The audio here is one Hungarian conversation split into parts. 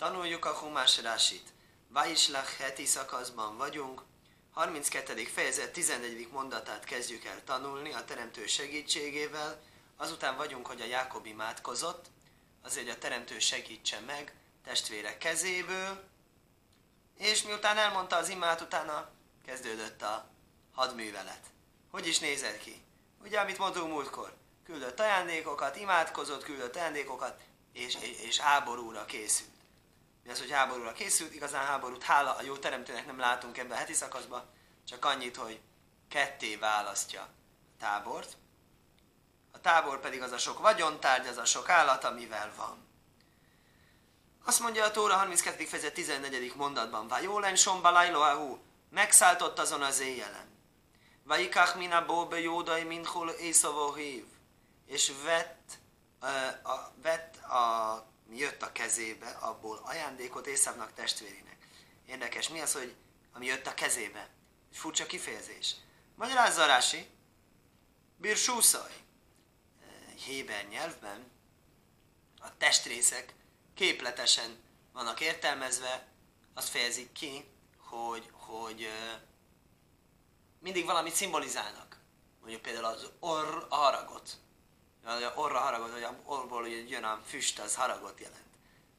Tanuljuk a Humás Rásit. Vaislach heti szakaszban vagyunk. 32. fejezet 14. mondatát kezdjük el tanulni a Teremtő segítségével. Azután vagyunk, hogy a Jákob imádkozott, azért, a Teremtő segítse meg testvére kezéből. És miután elmondta az imát, utána kezdődött a hadművelet. Hogy is nézett ki? Ugye, amit mondtunk múltkor? Küldött ajándékokat, imádkozott, küldött ajándékokat, és, és, és háborúra készült. Mi az, hogy háborúra készült? Igazán háborút, hála a jó teremtőnek nem látunk ebben a heti szakaszban, csak annyit, hogy ketté választja a tábort. A tábor pedig az a sok vagyontárgy, az a sok állat, amivel van. Azt mondja a Tóra 32. fejezet 14. mondatban, Vajólen somba lajloahu, megszálltott azon az éjjelen. Vaikach mina bóbe jódai minchul észavohív, és vett, uh, a, vett a, jött a kezébe abból ajándékot Észávnak testvérének. Érdekes, mi az, hogy ami jött a kezébe? Egy furcsa kifejezés. Magyarázza Rási, birsúszaj. Héber nyelvben a testrészek képletesen vannak értelmezve, azt fejezik ki, hogy, hogy mindig valamit szimbolizálnak. Mondjuk például az orr a haragot. A orra haragot, hogy a orrból ugye jön a füst, az haragot jelent.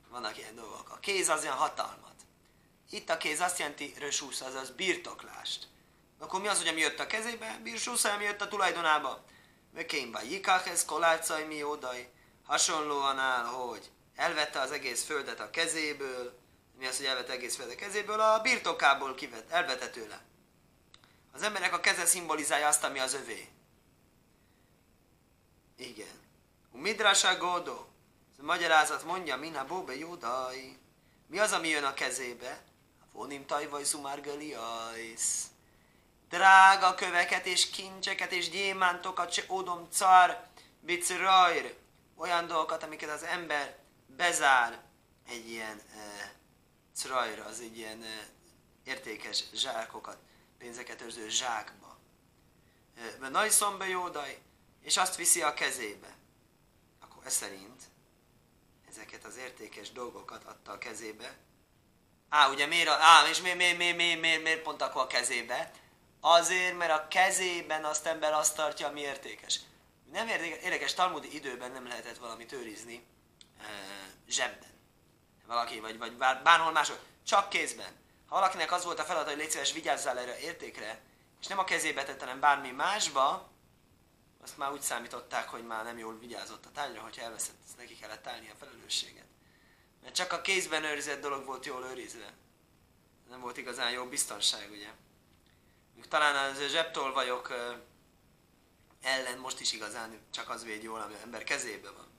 Vannak ilyen dolgok. A kéz az ilyen hatalmat. Itt a kéz azt jelenti rösúsz, azaz birtoklást. Akkor mi az, hogy ami jött a kezébe? Birsúsz, ami jött a tulajdonába. Vekénba jikach ez kolácaj mi odai. Hasonlóan áll, hogy elvette az egész földet a kezéből, mi az, hogy elvette egész földet a kezéből, a birtokából kivett, elvette tőle. Az emberek a keze szimbolizálja azt, ami az övé. Igen. Midrasa Godo. A magyarázat mondja, mina bóbe jódai. Mi az, ami jön a kezébe? Vonim tajvaj sumárgaliajsz. Drága köveket és kincseket és gyémántokat se odom car bicrajr. Olyan dolgokat, amiket az ember bezár egy ilyen e, crajra, az egy ilyen e, értékes zsákokat pénzeket őrző zsákba. Nagy szombe jódai, és azt viszi a kezébe. Akkor ez szerint ezeket az értékes dolgokat adta a kezébe. Á, ugye miért, á, és miért, miért, miért, miért, miért, miért pont akkor a kezébe? Azért, mert a kezében azt ember azt tartja, ami értékes. Nem érdekes, érdekes talmudi időben nem lehetett valamit őrizni e, zsebben. Valaki, vagy, vagy bár, bárhol máshol. Csak kézben. Ha valakinek az volt a feladat, hogy légy szíves, vigyázzál erre értékre, és nem a kezébe tett, hanem bármi másba, azt már úgy számították, hogy már nem jól vigyázott a tárgyra, hogyha elveszett, neki kellett állni a felelősséget. Mert csak a kézben őrizett dolog volt jól őrizve. Nem volt igazán jó biztonság, ugye. Még talán az zsebtolvajok ellen most is igazán csak az véd jól, ami ember kezébe van.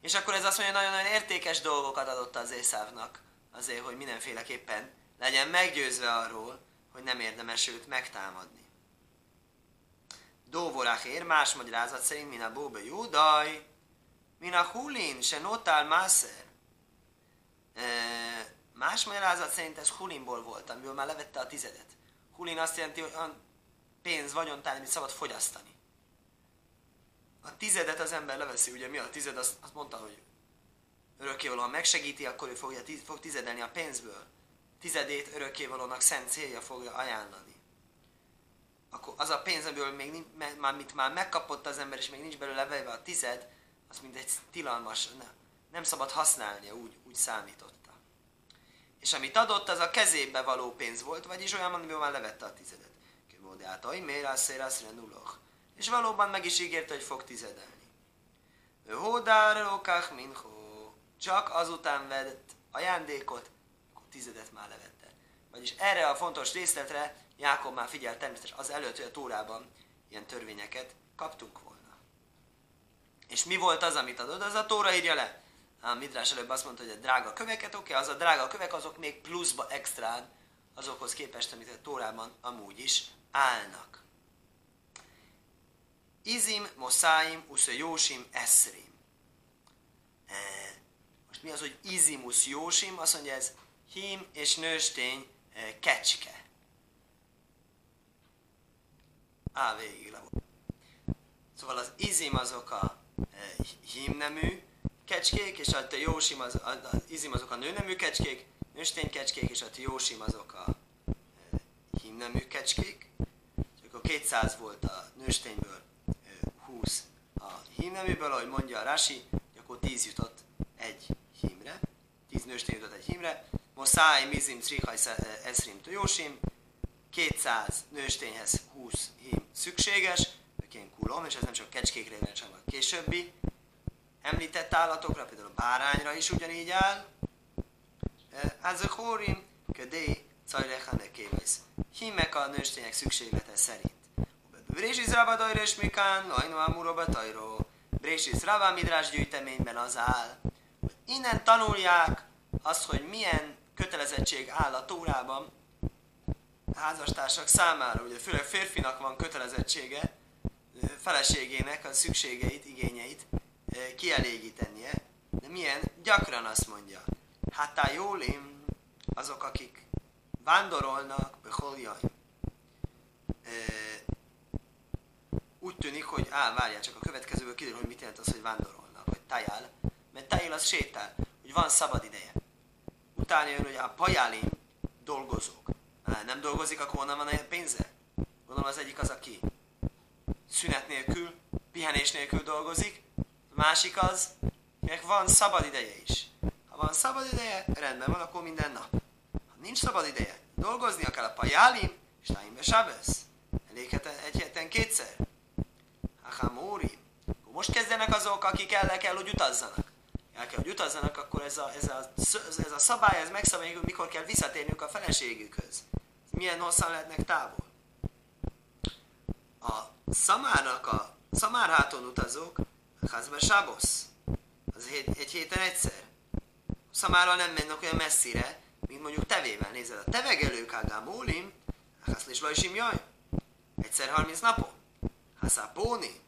És akkor ez azt mondja, nagyon-nagyon értékes dolgokat adott az Észávnak azért, hogy mindenféleképpen legyen meggyőzve arról, hogy nem érdemes őt megtámadni. Dóvoráchér más magyarázat szerint, min a bóbe júdaj, min a hulin, se notál mászer. Más magyarázat szerint ez hulinból volt, amiből már levette a tizedet. Hulin azt jelenti, hogy olyan pénz, vagyontár, amit szabad fogyasztani. A tizedet az ember leveszi, ugye mi a tized, azt, azt mondta, hogy örökkévalóan megsegíti, akkor ő fogja, fog tizedelni a pénzből. Tizedét örökkévalónak szent célja fogja ajánlani. Akkor az a pénz, amiből még már, mit már megkapott az ember, és még nincs belőle vejve a tized, az mint egy tilalmas, nem, nem szabad használnia, úgy, úgy számította. És amit adott, az a kezébe való pénz volt, vagyis olyan, amiből már levette a tizedet. Kivódát, hogy mérászérászre nuloch. És valóban meg is ígérte, hogy fog tizedelni. Hódár okach mincho csak azután vett ajándékot, akkor tizedet már levette. Vagyis erre a fontos részletre Jákob már figyelt természetesen az előtt, hogy a Tórában ilyen törvényeket kaptunk volna. És mi volt az, amit adod? Az a Tóra írja le. A Midrás előbb azt mondta, hogy a drága köveket, oké, okay, az a drága kövek, azok még pluszba extrán azokhoz képest, amit a Tórában amúgy is állnak. Izim, Moszáim, Usza Jósim, Eszrim. Most mi az, hogy izimus jósim? Azt mondja, ez hím és nőstény eh, kecske. Á, végig le Szóval az izim azok a eh, hímnemű kecskék, és a jósim az, a, a izim azok a nőnemű kecskék, nőstény kecskék, és a jósim azok a hímnemű kecskék. És akkor 200 volt a nőstényből, 20 a hímneműből, ahogy mondja a Rasi, akkor 10 jutott egy hímre, 10 nőstény jutott egy hímre, Moszáj, Mizim, Trihaj, Eszrim, Tojósim, 200 nőstényhez 20 hím szükséges, én kulom, és ez nem csak kecskékre, hanem csak a későbbi említett állatokra, például a bárányra is ugyanígy áll. Ez a hórim, kedé, cajrechane kévész. Hímek a nőstények szükséglete szerint. Brésis Rabadajra és Mikán, Lajno Amuroba Tajró. Brésis Rabá Midrás gyűjteményben az áll. Innen tanulják azt, hogy milyen kötelezettség áll a Tórában házastársak számára. Ugye főleg férfinak van kötelezettsége feleségének a szükségeit, igényeit kielégítenie. De milyen? Gyakran azt mondja. Hát a jólim, azok, akik vándorolnak, beholjaj. Úgy tűnik, hogy á, várjál, csak a következőből kiderül, hogy mit jelent az, hogy vándorolnak, vagy tajál. Mert tajál az sétál, hogy van szabad ideje. Utána jön, hogy a pajálim dolgozók. Nem dolgozik, akkor honnan van a pénze? Gondolom az egyik az, aki szünet nélkül, pihenés nélkül dolgozik, a másik az, kinek van szabad ideje is. Ha van szabad ideje, rendben van, akkor minden nap. Ha nincs szabad ideje, dolgoznia kell a pajálim, és táimbe sabesz. Elég egy héten kétszer. Hahamóri. Most kezdenek azok, akik el kell, hogy utazzanak. El kell, hogy utazzanak, akkor ez a, ez a, ez a szabály, ez megszabályozik, hogy mikor kell visszatérniük a feleségükhöz. Milyen hosszan lehetnek távol. A szamának a szamárháton utazók, Hazbe Sábosz, az egy, egy héten egyszer. Szamárral nem mennek olyan messzire, mint mondjuk tevével. Nézed, a tevegelők Ágámólim, Haszlis Lajsim jaj, egyszer 30 napon. Haszapóni,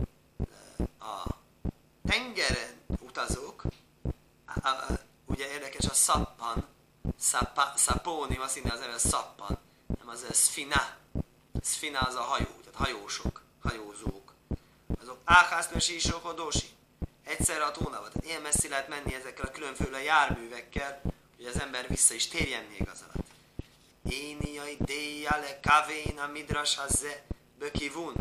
a tengeren utazók, a, a, ugye érdekes a szappan, szappa, szapóni, azt hinni az neve szappan, nem az a szfina. Szfina az a hajó, tehát hajósok hajózók. Azok áhászmesi is rokodósi. Egyszerre a tónava. Tehát ilyen messzi lehet menni ezekkel a különféle járművekkel, hogy az ember vissza is térjen még az alatt. Éniai déjale kavén a midras hazze bökivun.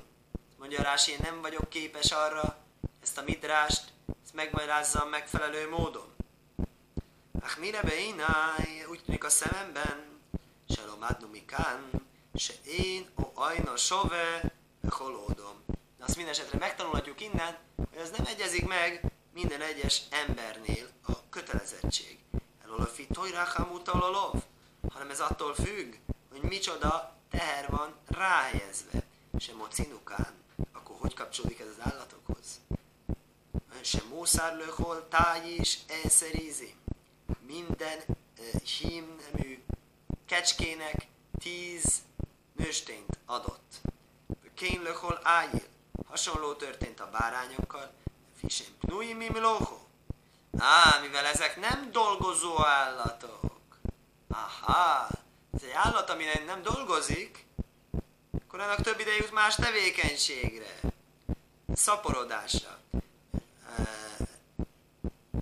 Mondja Rási, én nem vagyok képes arra, ezt a midrást, ezt megmagyarázzam megfelelő módon. Ach mire beináj, úgy tűnik a szememben, se lomadnu mikán, se én, o ajna sove, holódom. Azt minden esetre megtanulhatjuk innen, hogy ez nem egyezik meg minden egyes embernél a kötelezettség. Elolafi tojráhámútalolov, hanem ez attól függ, hogy micsoda teher van ráhelyezve. Se mocinukán, akkor hogy kapcsolódik ez az állatokhoz? Se mószárlőhol táj is elszerízi. Minden uh, hímnemű kecskének tíz nőstényt adott Kén lökol ájil. Hasonló történt a bárányokkal. Fisén pnui mimiloho. Á, mivel ezek nem dolgozó állatok. Aha, ez egy állat, ami nem dolgozik, akkor annak több ide jut más tevékenységre. Szaporodásra. E,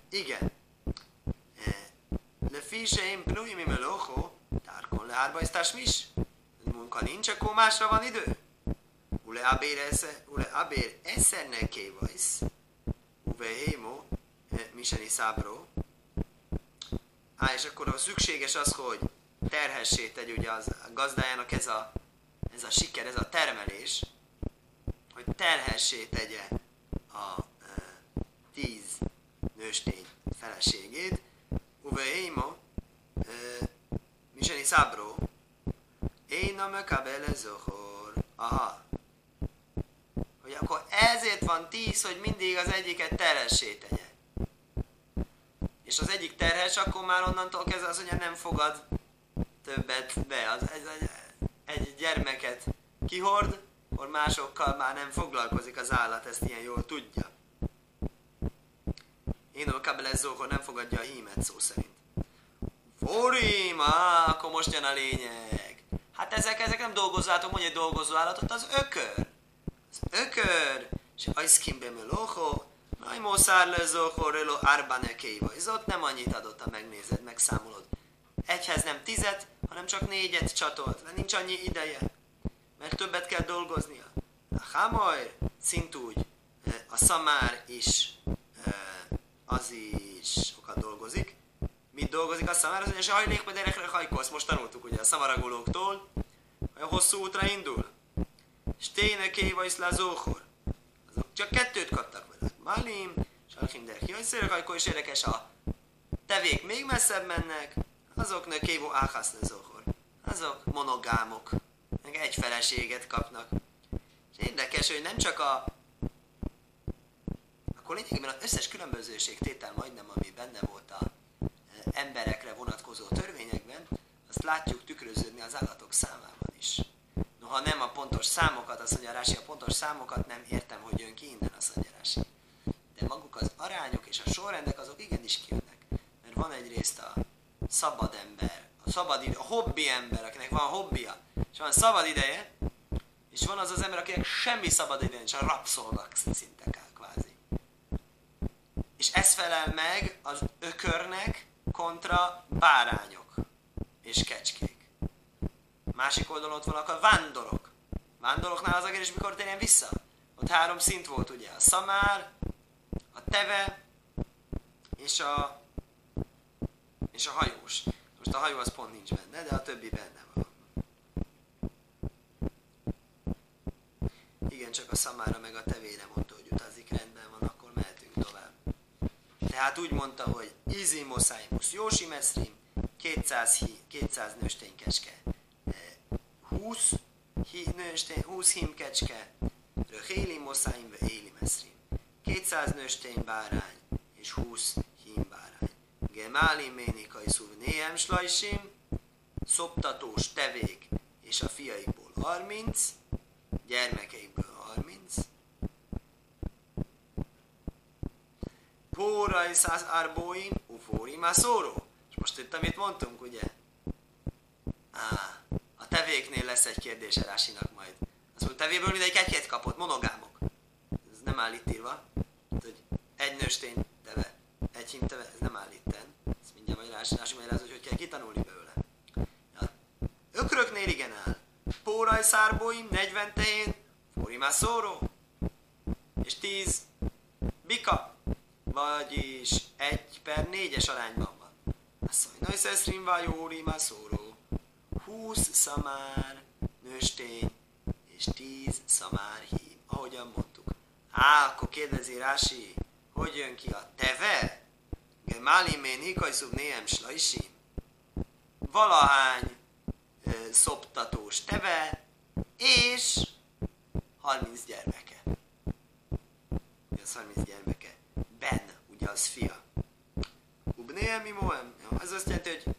igen. E, le fiseim pnui mimiloho. Tárkon le árbajztás mis. Munka nincs, akkor másra van idő. Ule abér esze, ule abér eszerne kévajsz, uve hémo, eh, miseni szábró. Á, és akkor a szükséges az, hogy terhessé tegy ugye az a gazdájának ez a, ez a siker, ez a termelés, hogy terhessé tegye a e, tíz nőstény feleségét, uve hémo, én a mekabele zohor. Aha, hogy akkor ezért van tíz, hogy mindig az egyiket terhessé tegye. És az egyik terhes, akkor már onnantól kezdve az, hogy nem fogad többet be. Az, ez egy, egy gyermeket kihord, akkor másokkal már nem foglalkozik az állat, ezt ilyen jól tudja. Én a kabelezókor nem fogadja a hímet szó szerint. Forim, ah, akkor most jön a lényeg. Hát ezek, ezek nem dolgozzátok, mondja egy dolgozó állatot, az ökör ökör, és ajszkim bemelocho, Ajmó szárlőzó horreló árbane kéva. Ez ott nem annyit adott, ha megnézed, megszámolod. Egyhez nem tizet, hanem csak négyet csatolt, mert nincs annyi ideje. Mert többet kell dolgoznia. A hamajr szintúgy a szamár is az is sokat dolgozik. Mit dolgozik a szamár? Az, hogy a zsajlékpederekre hajkolsz. Most tanultuk ugye a szamaragolóktól, hogy a hosszú útra indul. És tényleg éva is lázóhor. Azok csak kettőt kaptak vele. Malim, Salchim de Hajszörök, és érdekes, a tevék még messzebb mennek, azok nökévó áhász lezóhor. Azok monogámok, meg egy feleséget kapnak. És érdekes, hogy nem csak a akkor lényegében az összes különbözőség tétel majdnem, ami benne volt a emberekre vonatkozó törvényekben, azt látjuk tükröződni az állatok számában is. Noha nem a pontos számokat, azt mondja a pontos számokat nem értem, hogy jön ki innen, azt mondja. De maguk az arányok és a sorrendek azok igenis kijönnek. Mert van egyrészt a szabad ember, a szabad ide, a hobbi ember, akinek van hobbija, és van szabad ideje, és van az az ember, akinek semmi szabad ideje, csak rabszolgak szinte kvázi. És ez felel meg az ökörnek kontra bárányok és kecskék. Másik oldalon ott vannak a vándorok. Vándoroknál az és mikor térjen vissza? Ott három szint volt ugye, a szamár, a teve és a, és a hajós. Most a hajó az pont nincs benne, de a többi benne van. Igen, csak a szamára meg a tevére mondta, hogy utazik, rendben van, akkor mehetünk tovább. Tehát úgy mondta, hogy Izi Moszáimus Jósi Meszrim, 200, hi, 200 nőstény keske, 20 hi, nőstény, 20 himkecske, Röhéli Moszáim ve Éli Meszrim. 200 nőstény bárány és 20 hím bárány. Gemáli Ménikai Szúr Néhem Slajsim, szoptatós tevék és a fiaikból 30, gyermekeikből 30, Pórai száz árbóim, ufóri már szóró. És most itt, amit mondtunk, ugye? Á, a tevéknél lesz egy kérdés Rásinak majd. Azt mondja, tevéből mindegyik egy kapott, monogámok. Ez nem áll. Hát, hogy egy nőstény teve, egy hím teve, ez nem áll itten. Ezt mindjárt majd Rási, Rási magyaráz, hogy hogy kell kitanulni belőle. Ja. Ökröknél igen áll. Póraj szárbóim, 40 tehén, már szóró, és 10 bika, vagyis 1 per 4-es arányban van. Asszony, szeszrim vájóri már szóró. 20 szamár nőstény és 10 szamár hím, ahogyan mondtuk. Á, akkor kérdezi Rási, hogy jön ki a teve? Gemáli mé nikajszub néhem slajsi. Valahány ö, szoptatós teve, és 30 gyermeke. Az 30 gyermeke? Az fia. Ubnéem mi moem? Ez azt jelenti, hogy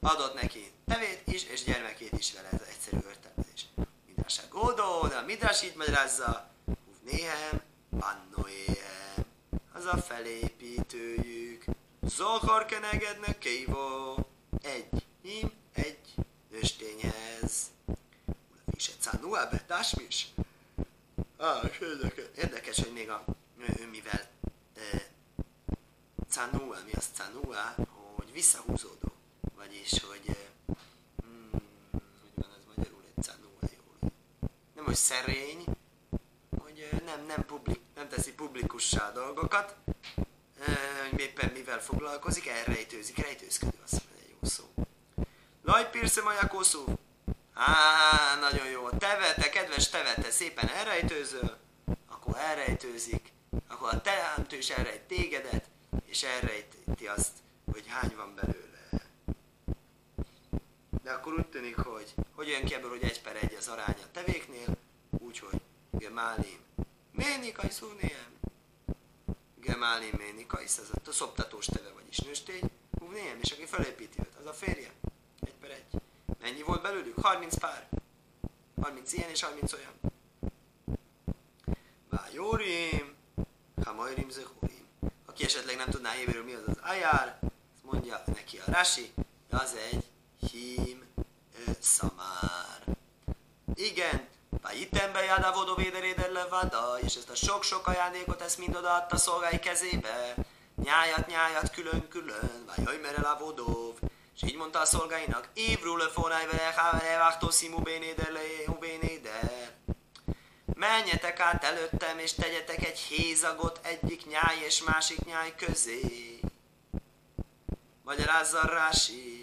adott neki tevét is, és gyermekét is vele, ez egyszerű értelmezés. Midrás a gódó, de a midrás így magyarázza, Ubnéhem, annoéhem, az a felépítőjük. Zohar kenegednek kévó, egy hím, egy nőstényhez. És egy cánúá betás is. Ah, érdekes. Érdekes, hogy még a ő mivel e, canua, mi az canua, hogy visszahúzódó. Vagyis, hogy e, hmm, hogy van ez magyarul egy canua jól. Nem, hogy szerény, hogy e, nem, nem, publik, nem teszi publikussá dolgokat, e, hogy éppen mivel foglalkozik, elrejtőzik, rejtőzködő, azt mondja, egy jó szó. Laj pirsze majakoszú, Á, nagyon jó. Teve, te kedves teve, te szépen elrejtőzöl, akkor elrejtőzik, akkor a teremtő is elrejt tégedet, és elrejti azt, hogy hány van belőle. De akkor úgy tűnik, hogy hogy jön ki ebből, hogy egy per egy az arány a tevéknél, úgyhogy gemálim. Ménikai szúniem. Gemálim ménikai, ez a szoptatós teve, vagyis nőstény. Húvném, és aki felépíti őt, az a férje. Egy per egy. Mennyi volt belőlük? 30 pár. 30 ilyen és 30 olyan. Vájórim, hamajrim zehurim. Aki esetleg nem tudná héberül mi az az ajár, mondja neki a Rasi, az egy hím szamár. Igen, Vájitten jáda vodó véderéder levada, és ezt a sok-sok ajándékot ezt mind odaadta szolgái kezébe. Nyájat, nyájat, külön-külön, vagy jaj mere vodóv. És így mondta a szolgáinak, Ívru le fonáj vele, hávere, vágtó szimu bénéder. Menjetek át előttem, és tegyetek egy hézagot egyik nyáj és másik nyáj közé. Magyarázza Rási.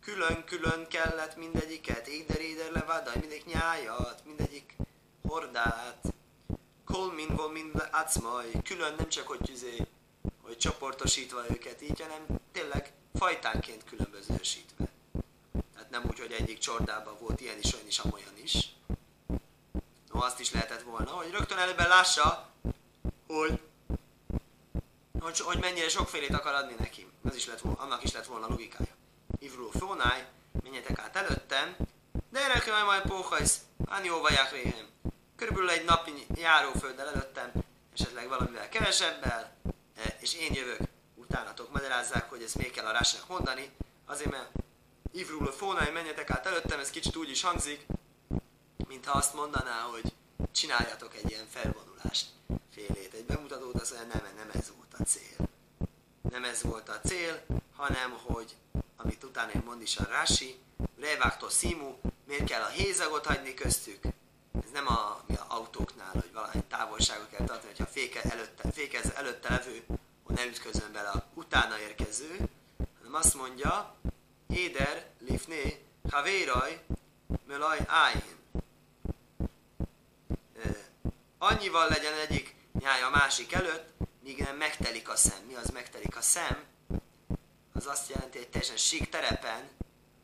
Külön-külön kellett mindegyiket, éder, éder, levádaj, mindegyik nyájat, mindegyik hordát. Kolmin von mind acmaj, külön nem csak hogy tüzé, hogy csoportosítva őket így, hanem tényleg fajtánként különbözősítve. Tehát nem úgy, hogy egyik csordában volt ilyen is, olyan is, amolyan is. No, azt is lehetett volna, hogy rögtön előbb lássa, hogy, hogy, hogy mennyire sokfélét akar adni neki. Az is lett volna, annak is lett volna logikája. Ivró fónáj, menjetek át előttem, de erre majd póhajsz, vaják réhem. Körülbelül egy napi járófölddel előttem, esetleg valamivel kevesebbel, e, és én jövök utánatok. Magyarázzák, hogy ezt még kell a rásnak mondani, azért mert Ivrul fónáj, menjetek át előttem, ez kicsit úgy is hangzik, mintha azt mondaná, hogy csináljatok egy ilyen felvonulást félét, egy bemutatót, az nem, nem ez volt a cél. Nem ez volt a cél, hanem hogy, amit utána mond is a Rási, Reváktó Simu, miért kell a hézagot hagyni köztük? Ez nem a, mi a autóknál, hogy valahány távolságot kell tartani, hogyha féke előtte, fékez előtte levő, hogy ne ütközön bele a utána érkező, hanem azt mondja, Éder, lifné, havéraj, melaj ájén annyival legyen egyik nyája a másik előtt, míg nem megtelik a szem. Mi az megtelik a szem? Az azt jelenti, hogy teljesen sík terepen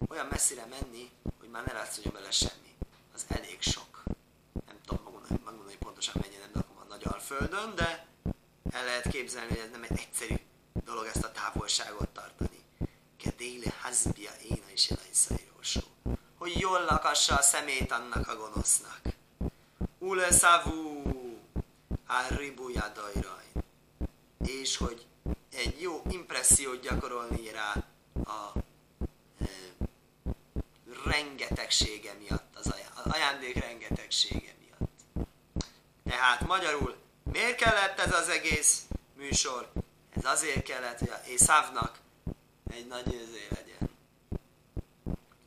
olyan messzire menni, hogy már ne látszódjon bele semmi. Az elég sok. Pontosan mennyi nem lakom a nagy alföldön, de el lehet képzelni, hogy ez nem egy egyszerű dolog ezt a távolságot tartani. Kedéle hazbia éna is Hogy jól lakassa a szemét annak a gonosznak uleszávu arribujadairain. És hogy egy jó impressziót gyakorolni rá a e, rengetegsége miatt, az ajándék rengetegsége. Tehát magyarul, miért kellett ez az egész műsor? Ez azért kellett, hogy a Észávnak egy nagy őzé legyen.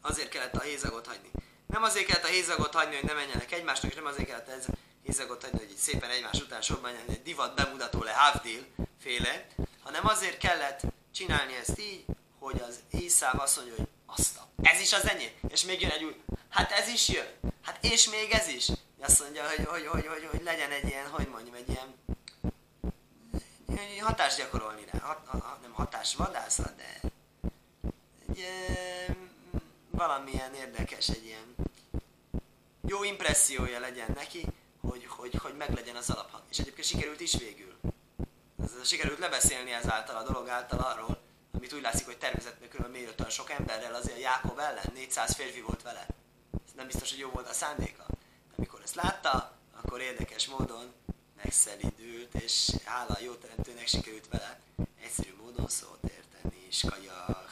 Azért kellett a hézagot hagyni. Nem azért kellett a hézagot hagyni, hogy ne menjenek egymásnak, és nem azért kellett ez hézagot hagyni, hogy így szépen egymás után sorban menjen, egy divat bemutató le, half féle, hanem azért kellett csinálni ezt így, hogy az Észáv azt mondja, hogy azt a, ez is az enyém, és még jön egy új, hát ez is jön, hát és még ez is. Azt mondja, hogy, hogy, hogy, hogy, hogy legyen egy ilyen, hogy mondjam, egy ilyen hatást gyakorolni rá, hat, ha, nem hatásvadászat, de egy, valamilyen érdekes, egy ilyen jó impressziója legyen neki, hogy, hogy, hogy meglegyen az alaphang. És egyébként sikerült is végül. Ez, sikerült lebeszélni ezáltal a dolog által arról, amit úgy látszik, hogy tervezetben kb. miért olyan sok emberrel azért Jákob ellen, 400 férfi volt vele. Ez nem biztos, hogy jó volt a szándéka. Ezt látta, akkor érdekes módon megszelidült, és hála a jó teremtőnek sikerült vele egyszerű módon szót érteni, és kaja